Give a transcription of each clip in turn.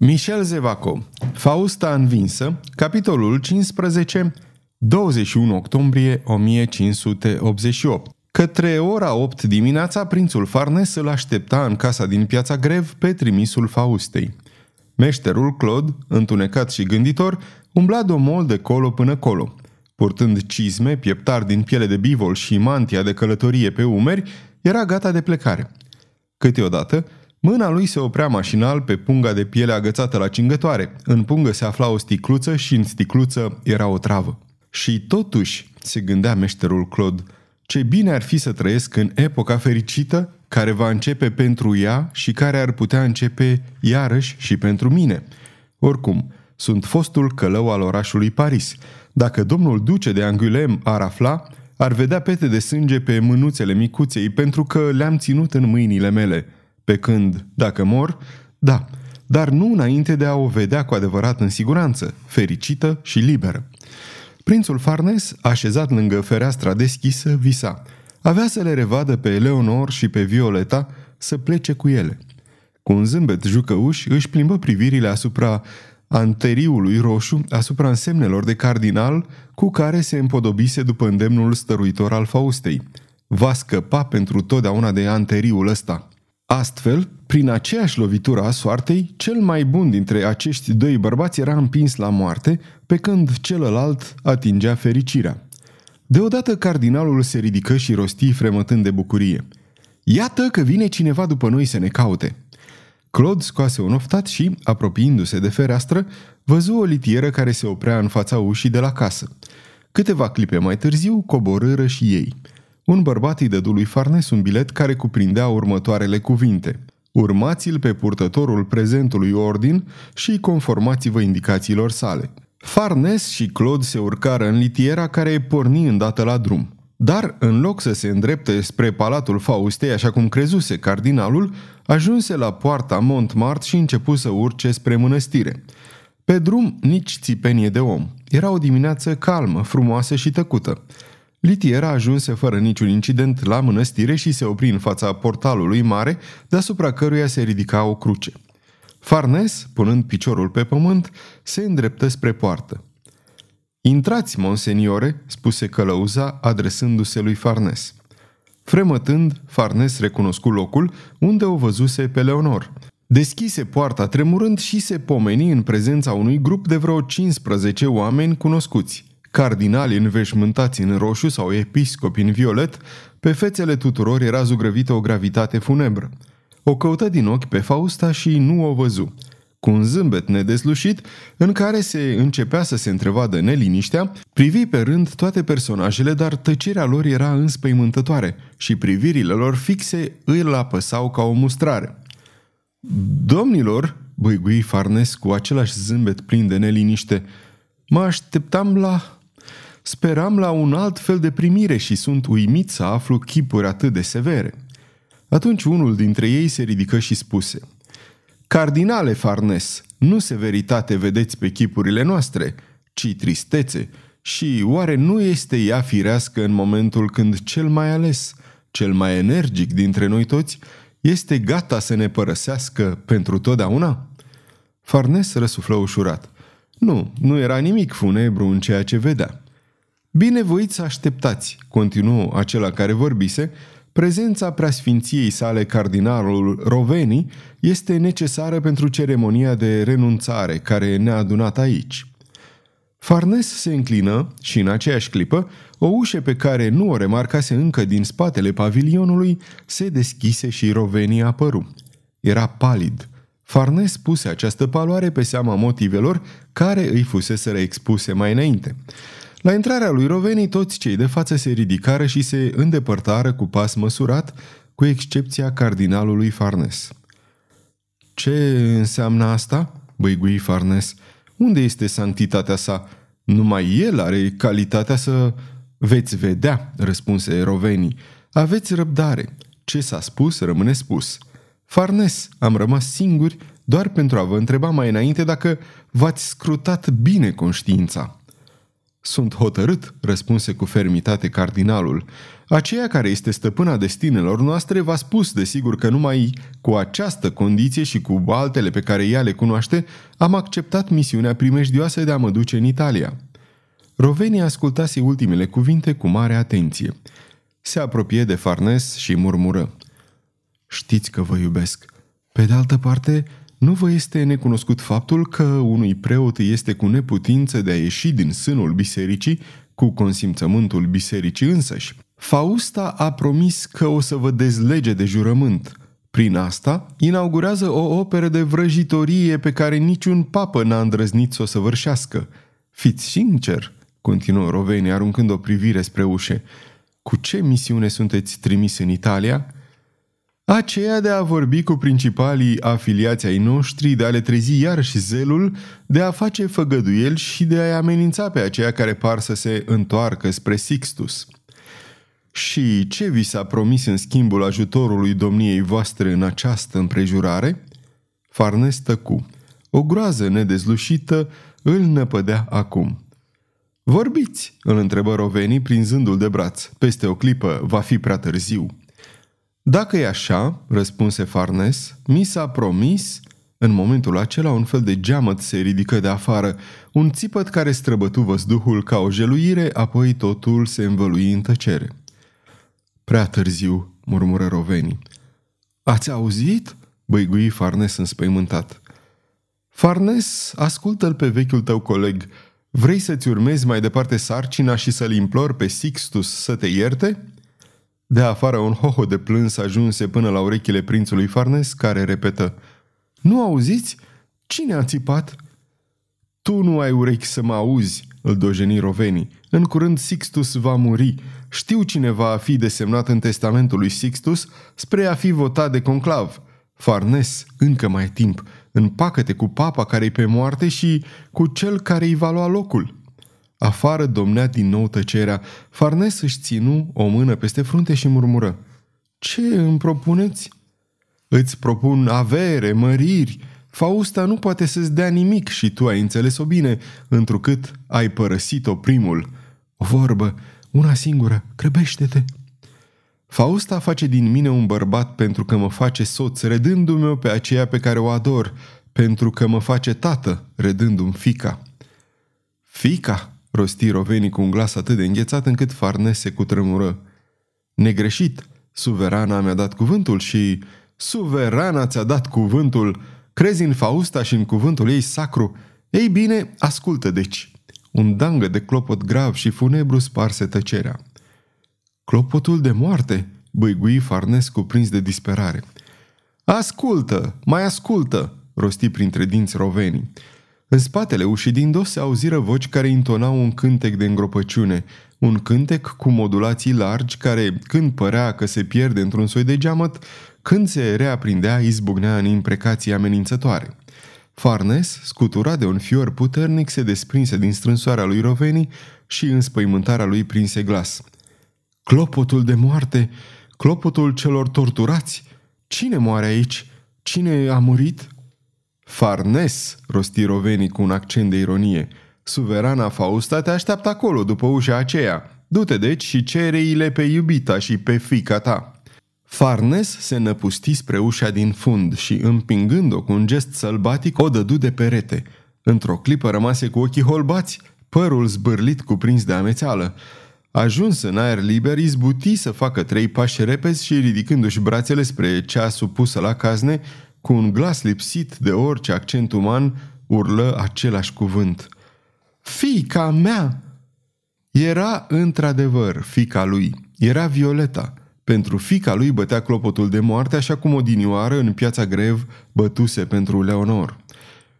Michel Zevaco, Fausta învinsă, capitolul 15, 21 octombrie 1588. Către ora 8 dimineața, prințul Farnes îl aștepta în casa din piața Grev pe trimisul Faustei. Meșterul Claude, întunecat și gânditor, umbla domol de colo până colo. Purtând cizme, pieptar din piele de bivol și mantia de călătorie pe umeri, era gata de plecare. Câteodată, Mâna lui se oprea mașinal pe punga de piele agățată la cingătoare. În pungă se afla o sticluță și în sticluță era o travă. Și totuși, se gândea meșterul Claude, ce bine ar fi să trăiesc în epoca fericită care va începe pentru ea și care ar putea începe iarăși și pentru mine. Oricum, sunt fostul călău al orașului Paris. Dacă domnul duce de Angulem ar afla, ar vedea pete de sânge pe mânuțele micuței pentru că le-am ținut în mâinile mele – pe când, dacă mor, da, dar nu înainte de a o vedea cu adevărat în siguranță, fericită și liberă. Prințul Farnes, așezat lângă fereastra deschisă, visa. Avea să le revadă pe Leonor și pe Violeta să plece cu ele. Cu un zâmbet jucăuș își plimbă privirile asupra anteriului roșu, asupra însemnelor de cardinal cu care se împodobise după îndemnul stăruitor al Faustei. Va scăpa pentru totdeauna de anteriul ăsta. Astfel, prin aceeași lovitură a soartei, cel mai bun dintre acești doi bărbați era împins la moarte, pe când celălalt atingea fericirea. Deodată cardinalul se ridică și rosti fremătând de bucurie. Iată că vine cineva după noi să ne caute. Claude scoase un oftat și, apropiindu-se de fereastră, văzu o litieră care se oprea în fața ușii de la casă. Câteva clipe mai târziu coborâră și ei – un bărbat îi dădu lui Farnes un bilet care cuprindea următoarele cuvinte. Urmați-l pe purtătorul prezentului ordin și conformați-vă indicațiilor sale. Farnes și Claude se urcară în litiera care porni îndată la drum. Dar, în loc să se îndrepte spre palatul Faustei, așa cum crezuse cardinalul, ajunse la poarta Montmartre și începu să urce spre mănăstire. Pe drum, nici țipenie de om. Era o dimineață calmă, frumoasă și tăcută. Litiera ajunse fără niciun incident la mănăstire și se opri în fața portalului mare, deasupra căruia se ridica o cruce. Farnes, punând piciorul pe pământ, se îndreptă spre poartă. Intrați, monseniore, spuse călăuza, adresându-se lui Farnes. Fremătând, Farnes recunoscu locul unde o văzuse pe Leonor. Deschise poarta tremurând și se pomeni în prezența unui grup de vreo 15 oameni cunoscuți cardinali înveșmântați în roșu sau episcopi în violet, pe fețele tuturor era zugrăvită o gravitate funebră. O căută din ochi pe Fausta și nu o văzu. Cu un zâmbet nedeslușit, în care se începea să se întrevadă neliniștea, privi pe rând toate personajele, dar tăcerea lor era înspăimântătoare și privirile lor fixe îl apăsau ca o mustrare. Domnilor, băigui Farnes cu același zâmbet plin de neliniște, mă așteptam la Speram la un alt fel de primire și sunt uimit să aflu chipuri atât de severe. Atunci unul dintre ei se ridică și spuse Cardinale Farnes, nu severitate vedeți pe chipurile noastre, ci tristețe, și oare nu este ea firească în momentul când cel mai ales, cel mai energic dintre noi toți, este gata să ne părăsească pentru totdeauna? Farnes răsuflă ușurat. Nu, nu era nimic funebru în ceea ce vedea. Binevoiți să așteptați, continuă acela care vorbise, prezența preasfinției sale cardinalul Roveni este necesară pentru ceremonia de renunțare care ne-a adunat aici. Farnes se înclină și în aceeași clipă, o ușă pe care nu o remarcase încă din spatele pavilionului se deschise și Roveni apăru. Era palid. Farnes puse această paloare pe seama motivelor care îi fusese expuse mai înainte. La intrarea lui Roveni, toți cei de față se ridicară și se îndepărtară cu pas măsurat, cu excepția cardinalului Farnes. Ce înseamnă asta?" băigui Farnes. Unde este sanctitatea sa? Numai el are calitatea să... Veți vedea, răspunse Roveni. Aveți răbdare. Ce s-a spus, rămâne spus. Farnes, am rămas singuri doar pentru a vă întreba mai înainte dacă v-ați scrutat bine conștiința. Sunt hotărât, răspunse cu fermitate cardinalul. Aceea care este stăpâna destinelor noastre v-a spus, desigur, că numai cu această condiție și cu altele pe care ea le cunoaște, am acceptat misiunea primejdioasă de a mă duce în Italia. Rovenia ascultase ultimele cuvinte cu mare atenție. Se apropie de Farnes și murmură. Știți că vă iubesc. Pe de altă parte, nu vă este necunoscut faptul că unui preot este cu neputință de a ieși din sânul bisericii cu consimțământul bisericii însăși. Fausta a promis că o să vă dezlege de jurământ. Prin asta, inaugurează o operă de vrăjitorie pe care niciun papă n-a îndrăznit să o săvârșească. Fiți sincer, continuă Roveni aruncând o privire spre ușe, cu ce misiune sunteți trimis în Italia? Aceea de a vorbi cu principalii afiliați ai noștri, de a le trezi iarăși zelul, de a face făgăduieli și de a-i amenința pe aceia care par să se întoarcă spre Sixtus. Și ce vi s-a promis în schimbul ajutorului domniei voastre în această împrejurare? Farnes tăcu. O groază nedezlușită îl năpădea acum. Vorbiți, îl întrebă Roveni prinzându-l de braț. Peste o clipă va fi prea târziu. Dacă e așa, răspunse Farnes, mi s-a promis... În momentul acela un fel de geamăt se ridică de afară, un țipăt care străbătu văzduhul ca o jeluire, apoi totul se învălui în tăcere. Prea târziu, murmură Roveni. Ați auzit? băigui Farnes înspăimântat. Farnes, ascultă-l pe vechiul tău coleg. Vrei să-ți urmezi mai departe sarcina și să-l implor pe Sixtus să te ierte? De afară un hoho de plâns ajunse până la urechile prințului Farnes, care repetă Nu auziți? Cine a țipat?" Tu nu ai urechi să mă auzi," îl dojeni Roveni. În curând Sixtus va muri. Știu cine va fi desemnat în testamentul lui Sixtus spre a fi votat de conclav. Farnes, încă mai timp, împacă-te cu papa care-i pe moarte și cu cel care îi va lua locul." Afară domnea din nou tăcerea. Farnes își ținu o mână peste frunte și murmură. Ce îmi propuneți?" Îți propun avere, măriri. Fausta nu poate să-ți dea nimic și tu ai înțeles-o bine, întrucât ai părăsit-o primul. O vorbă, una singură, grăbește-te!" Fausta face din mine un bărbat pentru că mă face soț, redându-mi pe aceea pe care o ador, pentru că mă face tată, redându-mi fica. Fica, rosti Roveni cu un glas atât de înghețat încât Farnes se cutremură. Negreșit, suverana mi-a dat cuvântul și... Suverana ți-a dat cuvântul! Crezi în Fausta și în cuvântul ei sacru? Ei bine, ascultă deci. Un dangă de clopot grav și funebru sparse tăcerea. Clopotul de moarte, băigui Farnes cuprins de disperare. Ascultă, mai ascultă, rosti printre dinți rovenii. În spatele ușii din dos se auziră voci care intonau un cântec de îngropăciune, un cântec cu modulații largi care, când părea că se pierde într-un soi de geamăt, când se reaprindea, izbucnea în imprecații amenințătoare. Farnes, scuturat de un fior puternic, se desprinse din strânsoarea lui Roveni și înspăimântarea lui prinse glas. Clopotul de moarte! Clopotul celor torturați! Cine moare aici? Cine a murit?" Farnes, rosti Roveni cu un accent de ironie. Suverana Fausta te așteaptă acolo, după ușa aceea. Du-te deci și cere pe iubita și pe fica ta." Farnes se năpusti spre ușa din fund și, împingând-o cu un gest sălbatic, o dădu de perete. Într-o clipă rămase cu ochii holbați, părul zbârlit cuprins de amețeală. Ajuns în aer liber, izbuti să facă trei pași repezi și, ridicându-și brațele spre cea supusă la cazne, cu un glas lipsit de orice accent uman, urlă același cuvânt. Fica mea! Era într-adevăr fica lui. Era Violeta. Pentru fica lui bătea clopotul de moarte, așa cum o dinioară în piața grev bătuse pentru Leonor.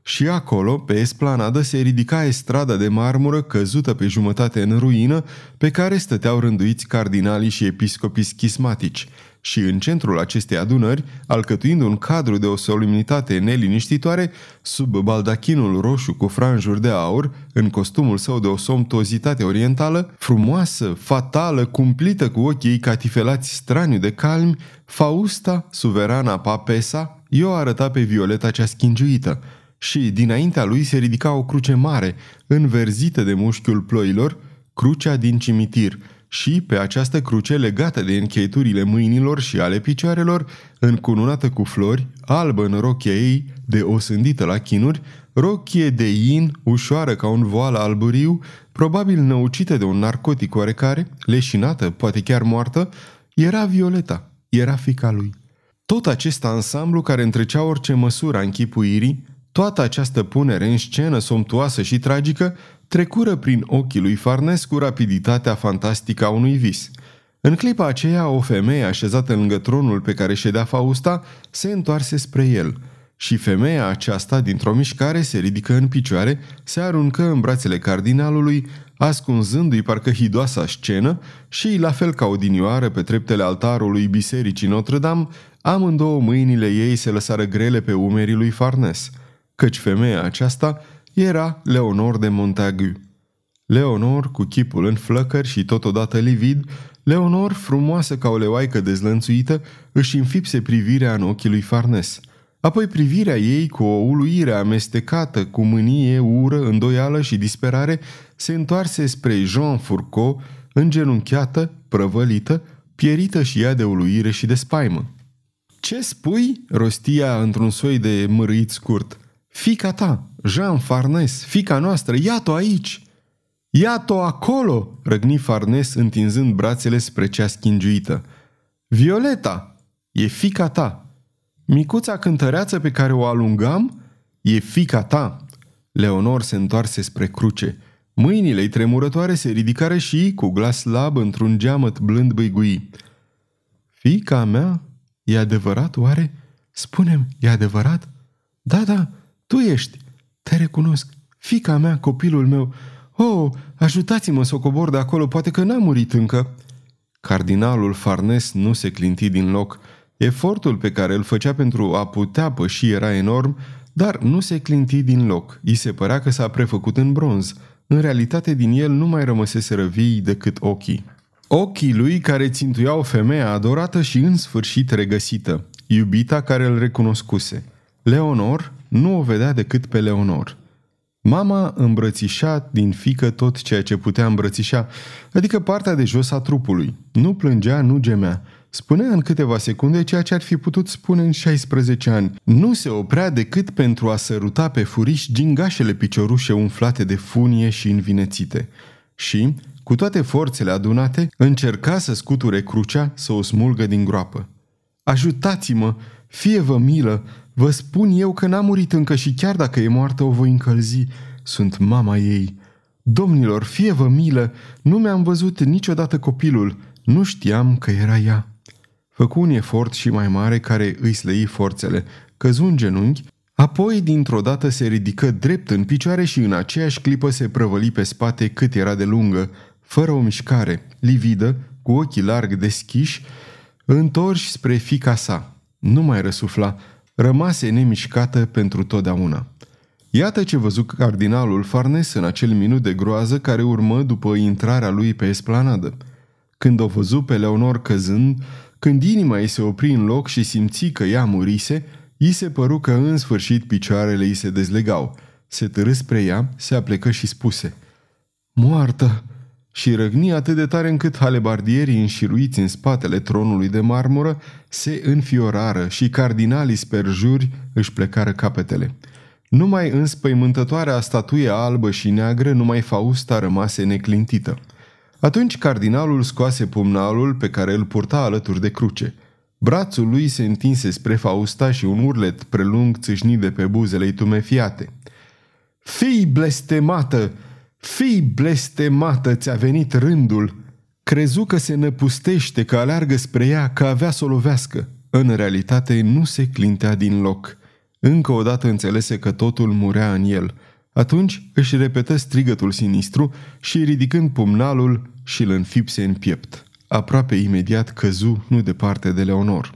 Și acolo, pe esplanadă, se ridica estrada de marmură căzută pe jumătate în ruină, pe care stăteau rânduiți cardinalii și episcopii schismatici – și în centrul acestei adunări, alcătuind un cadru de o solemnitate neliniștitoare, sub baldachinul roșu cu franjuri de aur, în costumul său de o somtozitate orientală, frumoasă, fatală, cumplită cu ochii ei catifelați straniu de calmi, Fausta, suverana papesa, i-o arăta pe Violeta cea schingiuită. Și dinaintea lui se ridica o cruce mare, înverzită de mușchiul ploilor, crucea din cimitir – și pe această cruce legată de încheieturile mâinilor și ale picioarelor, încununată cu flori, albă în rochia ei, de osândită la chinuri, rochie de in, ușoară ca un voal alburiu, probabil năucită de un narcotic oarecare, leșinată, poate chiar moartă, era Violeta, era fica lui. Tot acest ansamblu care întrecea orice măsură a închipuirii, toată această punere în scenă somptuoasă și tragică, trecură prin ochii lui Farnes cu rapiditatea fantastică a unui vis. În clipa aceea, o femeie așezată lângă tronul pe care ședea Fausta se întoarse spre el și femeia aceasta, dintr-o mișcare, se ridică în picioare, se aruncă în brațele cardinalului, ascunzându-i parcă hidoasa scenă și, la fel ca odinioară pe treptele altarului bisericii Notre-Dame, amândouă mâinile ei se lăsară grele pe umerii lui Farnes, căci femeia aceasta era Leonor de Montagu. Leonor, cu chipul în flăcări și totodată livid, Leonor, frumoasă ca o leoaică dezlănțuită, își înfipse privirea în ochii lui Farnes. Apoi privirea ei, cu o uluire amestecată, cu mânie, ură, îndoială și disperare, se întoarse spre Jean Fourcault, îngenunchiată, prăvălită, pierită și ea de uluire și de spaimă. Ce spui?" rostia într-un soi de mărâit scurt. Fica ta, Jean Farnes, fica noastră, iată-o aici!" Iată-o acolo!" răgni Farnes întinzând brațele spre cea schingiuită. Violeta, e fica ta!" Micuța cântăreață pe care o alungam e fica ta!" Leonor se întoarse spre cruce. Mâinile-i tremurătoare se ridicară și, cu glas slab, într-un geamăt blând băigui. Fica mea? E adevărat, oare? Spunem, e adevărat? Da, da, tu ești. Te recunosc. Fica mea, copilul meu. Oh, ajutați-mă să o cobor de acolo, poate că n-a murit încă. Cardinalul Farnes nu se clinti din loc. Efortul pe care îl făcea pentru a putea păși era enorm, dar nu se clinti din loc. I se părea că s-a prefăcut în bronz. În realitate, din el nu mai rămăsese vii decât ochii. Ochii lui care țintuiau femeia adorată și în sfârșit regăsită, iubita care îl recunoscuse. Leonor nu o vedea decât pe Leonor. Mama îmbrățișa din fică tot ceea ce putea îmbrățișa, adică partea de jos a trupului. Nu plângea, nu gemea. Spunea în câteva secunde ceea ce ar fi putut spune în 16 ani. Nu se oprea decât pentru a săruta pe furiș gingașele piciorușe umflate de funie și învinețite. Și, cu toate forțele adunate, încerca să scuture crucea, să o smulgă din groapă. Ajutați-mă! Fie vă milă! Vă spun eu că n-a murit încă și chiar dacă e moartă o voi încălzi. Sunt mama ei. Domnilor, fie vă milă! Nu mi-am văzut niciodată copilul. Nu știam că era ea. Făcu un efort și mai mare care îi slăi forțele. Căzu în genunchi, apoi dintr-o dată se ridică drept în picioare și în aceeași clipă se prăvăli pe spate cât era de lungă, fără o mișcare, lividă, cu ochii larg deschiși, întorși spre fica sa. Nu mai răsufla, rămase nemișcată pentru totdeauna. Iată ce văzu cardinalul Farnes în acel minut de groază care urmă după intrarea lui pe esplanadă. Când o văzu pe Leonor căzând, când inima ei se opri în loc și simți că ea murise, i se păru că în sfârșit picioarele ei se dezlegau. Se târâ spre ea, se aplecă și spuse Moartă! Și răgni atât de tare încât halebardierii înșiruiți în spatele tronului de marmură se înfiorară și cardinalii sperjuri își plecară capetele. Numai înspăimântătoarea statuie albă și neagră, numai Fausta rămase neclintită. Atunci cardinalul scoase pumnalul pe care îl purta alături de cruce. Brațul lui se întinse spre Fausta și un urlet prelung țâșni de pe buzele tumefiate. Fii blestemată!" Fii blestemată, ți-a venit rândul! Crezu că se năpustește, că aleargă spre ea, că avea să o lovească. În realitate nu se clintea din loc. Încă o dată înțelese că totul murea în el. Atunci își repetă strigătul sinistru și ridicând pumnalul și-l înfipse în piept. Aproape imediat căzu nu departe de Leonor.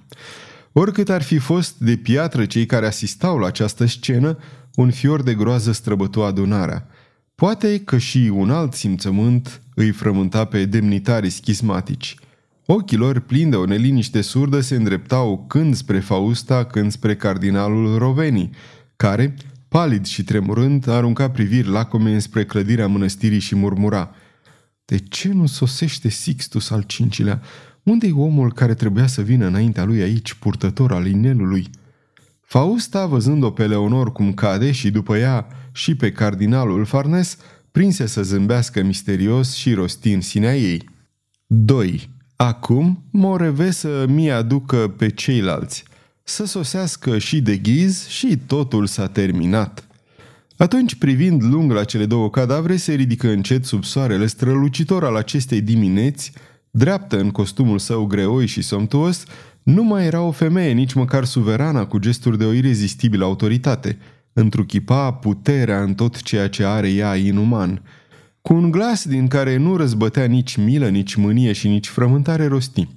Oricât ar fi fost de piatră cei care asistau la această scenă, un fior de groază străbătu adunarea – Poate că și un alt simțământ îi frământa pe demnitarii schismatici. Ochii lor plini de o neliniște surdă se îndreptau când spre Fausta, când spre cardinalul Roveni, care, palid și tremurând, arunca priviri lacome spre clădirea mănăstirii și murmura De ce nu sosește Sixtus al cincilea? unde e omul care trebuia să vină înaintea lui aici, purtător al inelului? Fausta, văzând-o pe Leonor cum cade și după ea și pe cardinalul Farnes, prinse să zâmbească misterios și rosti în sinea ei. 2. Acum Moreve să mi aducă pe ceilalți, să sosească și de ghiz și totul s-a terminat. Atunci, privind lung la cele două cadavre, se ridică încet sub soarele strălucitor al acestei dimineți, dreaptă în costumul său greoi și somptuos, nu mai era o femeie, nici măcar suverana, cu gesturi de o irezistibilă autoritate, întruchipa puterea în tot ceea ce are ea inuman. Cu un glas din care nu răzbătea nici milă, nici mânie și nici frământare rosti.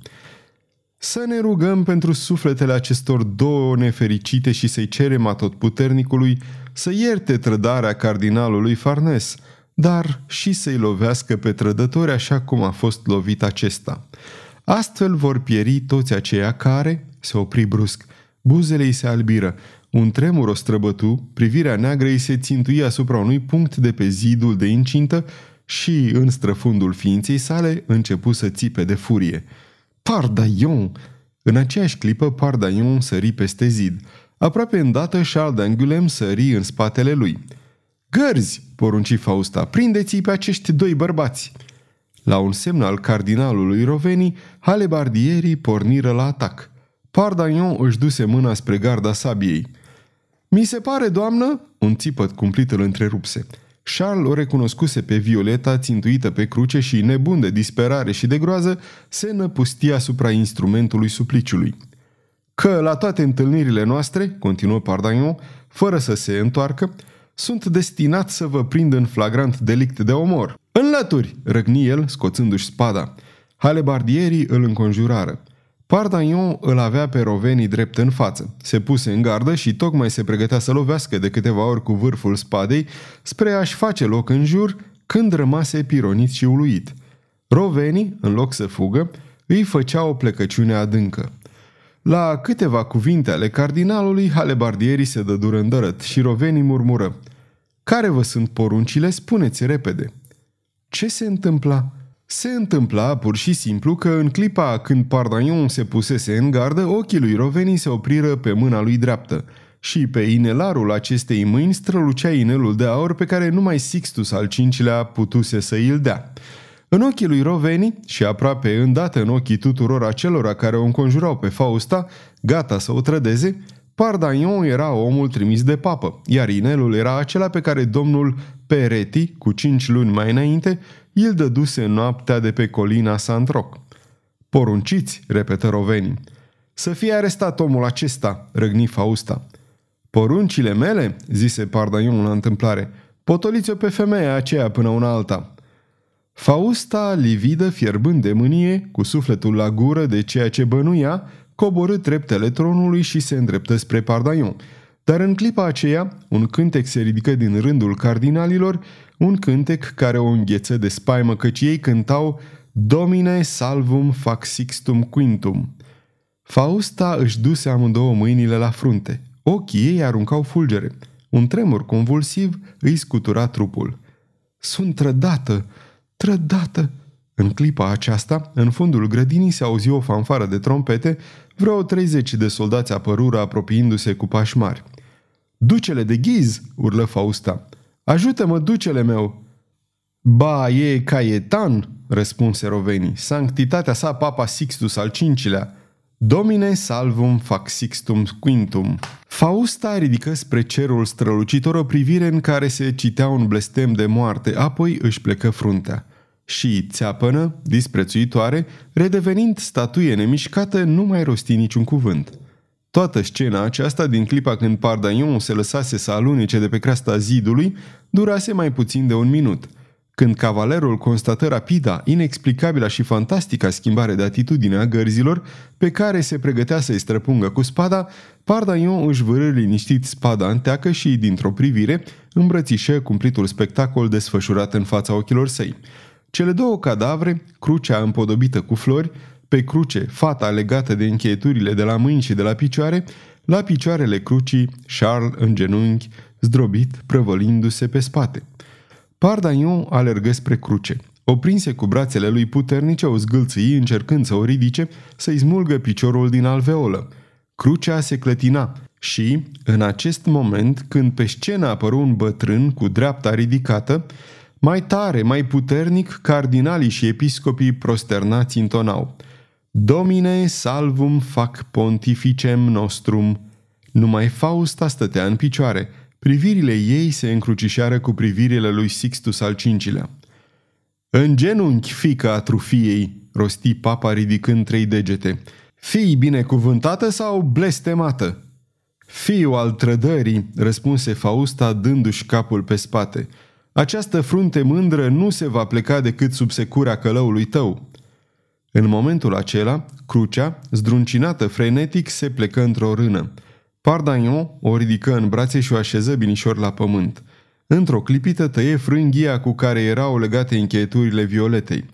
Să ne rugăm pentru sufletele acestor două nefericite și să-i cerem atotputernicului să ierte trădarea cardinalului Farnes – dar și să-i lovească pe trădători așa cum a fost lovit acesta. Astfel vor pieri toți aceia care, se opri brusc, buzele îi se albiră, un tremur o străbătu, privirea neagră îi se țintui asupra unui punct de pe zidul de incintă și, în străfundul ființei sale, începu să țipe de furie. Pardaion! În aceeași clipă, Pardaion sări peste zid. Aproape îndată, Charles d'Angulem sări în spatele lui – Gărzi, porunci Fausta, prindeți-i pe acești doi bărbați. La un semn al cardinalului Roveni, halebardierii porniră la atac. Pardagnon își duse mâna spre garda sabiei. Mi se pare, doamnă?" Un țipăt cumplit îl întrerupse. Charles o recunoscuse pe Violeta, țintuită pe cruce și, nebun de disperare și de groază, se năpustia asupra instrumentului supliciului. Că la toate întâlnirile noastre, continuă Pardagnon, fără să se întoarcă, sunt destinat să vă prind în flagrant delict de omor. Înlături, răgni el, scoțându-și spada. Halebardierii îl înconjurară. Pardagnon îl avea pe rovenii drept în față. Se puse în gardă și tocmai se pregătea să lovească de câteva ori cu vârful spadei spre a-și face loc în jur, când rămase pironit și uluit. Rovenii, în loc să fugă, îi făcea o plecăciune adâncă. La câteva cuvinte ale cardinalului, halebardierii se dădură îndărăt și rovenii murmură. Care vă sunt poruncile? Spuneți repede. Ce se întâmpla? Se întâmpla pur și simplu că în clipa când Pardagnon se pusese în gardă, ochii lui Roveni se opriră pe mâna lui dreaptă și pe inelarul acestei mâini strălucea inelul de aur pe care numai Sixtus al cincilea putuse să îl dea. În ochii lui Roveni și aproape îndată în ochii tuturor acelora care o înconjurau pe Fausta, gata să o trădeze, Pardagnon era omul trimis de papă, iar inelul era acela pe care domnul Peretti, cu cinci luni mai înainte, îl dăduse în noaptea de pe colina Santroc. Porunciți, repetă Roveni. Să fie arestat omul acesta, răgni Fausta. Poruncile mele, zise Pardagnon la întâmplare, potoliți-o pe femeia aceea până una alta. Fausta, lividă, fierbând de mânie, cu sufletul la gură de ceea ce bănuia, coborâ treptele tronului și se îndreptă spre Pardaion. Dar în clipa aceea, un cântec se ridică din rândul cardinalilor, un cântec care o îngheță de spaimă căci ei cântau Domine salvum fac sixtum quintum. Fausta își duse amândouă mâinile la frunte. Ochii ei aruncau fulgere. Un tremur convulsiv îi scutura trupul. Sunt trădată!" Trădată! În clipa aceasta, în fundul grădinii se auzi o fanfară de trompete, vreo 30 de soldați apărură apropiindu-se cu pași mari. Ducele de ghiz!" urlă Fausta. Ajută-mă, ducele meu!" Ba, e Caietan!" răspunse rovenii. Sanctitatea sa papa Sixtus al cincilea. Domine salvum fac sixtum quintum. Fausta ridică spre cerul strălucitor o privire în care se citea un blestem de moarte, apoi își plecă fruntea. Și țeapănă, disprețuitoare, redevenind statuie nemișcată, nu mai rosti niciun cuvânt. Toată scena aceasta, din clipa când Pardaion se lăsase să alunece de pe creasta zidului, durase mai puțin de un minut – când cavalerul constată rapida, inexplicabilă și fantastica schimbare de atitudine a gărzilor, pe care se pregătea să-i străpungă cu spada, Pardaion își vârâ liniștit spada în teacă și, dintr-o privire, îmbrățișă cumplitul spectacol desfășurat în fața ochilor săi. Cele două cadavre, crucea împodobită cu flori, pe cruce fata legată de încheieturile de la mâini și de la picioare, la picioarele crucii, Charles în genunchi, zdrobit, prăvălindu-se pe spate – Pardaion alergă spre cruce. O prinse cu brațele lui puternice, o zgâlțâi încercând să o ridice, să-i smulgă piciorul din alveolă. Crucea se clătina și, în acest moment, când pe scenă apăru un bătrân cu dreapta ridicată, mai tare, mai puternic, cardinalii și episcopii prosternați intonau. Domine salvum fac pontificem nostrum. Numai Fausta stătea în picioare. Privirile ei se încrucișeară cu privirile lui Sixtus al V-lea. În genunchi, fica a trufiei, rosti papa ridicând trei degete. Fii binecuvântată sau blestemată? Fiu al trădării, răspunse Fausta dându-și capul pe spate. Această frunte mândră nu se va pleca decât sub secura călăului tău. În momentul acela, crucea, zdruncinată frenetic, se plecă într-o rână. Pardagnon o ridică în brațe și o așeză binișor la pământ. Într-o clipită tăie frânghia cu care erau legate încheieturile violetei.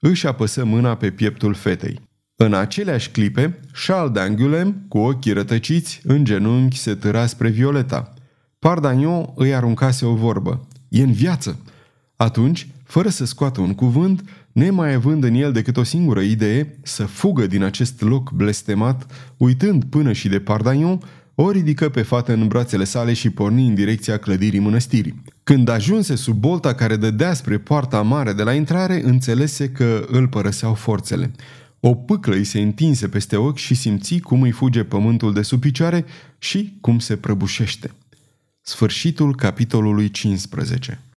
Își apăsă mâna pe pieptul fetei. În aceleași clipe, Charles d'Angulem, cu ochii rătăciți, în genunchi se târa spre Violeta. Pardagnon îi aruncase o vorbă. E în viață! Atunci, fără să scoată un cuvânt, nemai având în el decât o singură idee, să fugă din acest loc blestemat, uitând până și de Pardagnon, o ridică pe fată în brațele sale și porni în direcția clădirii mănăstirii. Când ajunse sub bolta care dădea spre poarta mare de la intrare, înțelese că îl părăseau forțele. O pâclă îi se întinse peste ochi și simți cum îi fuge pământul de sub picioare și cum se prăbușește. Sfârșitul capitolului 15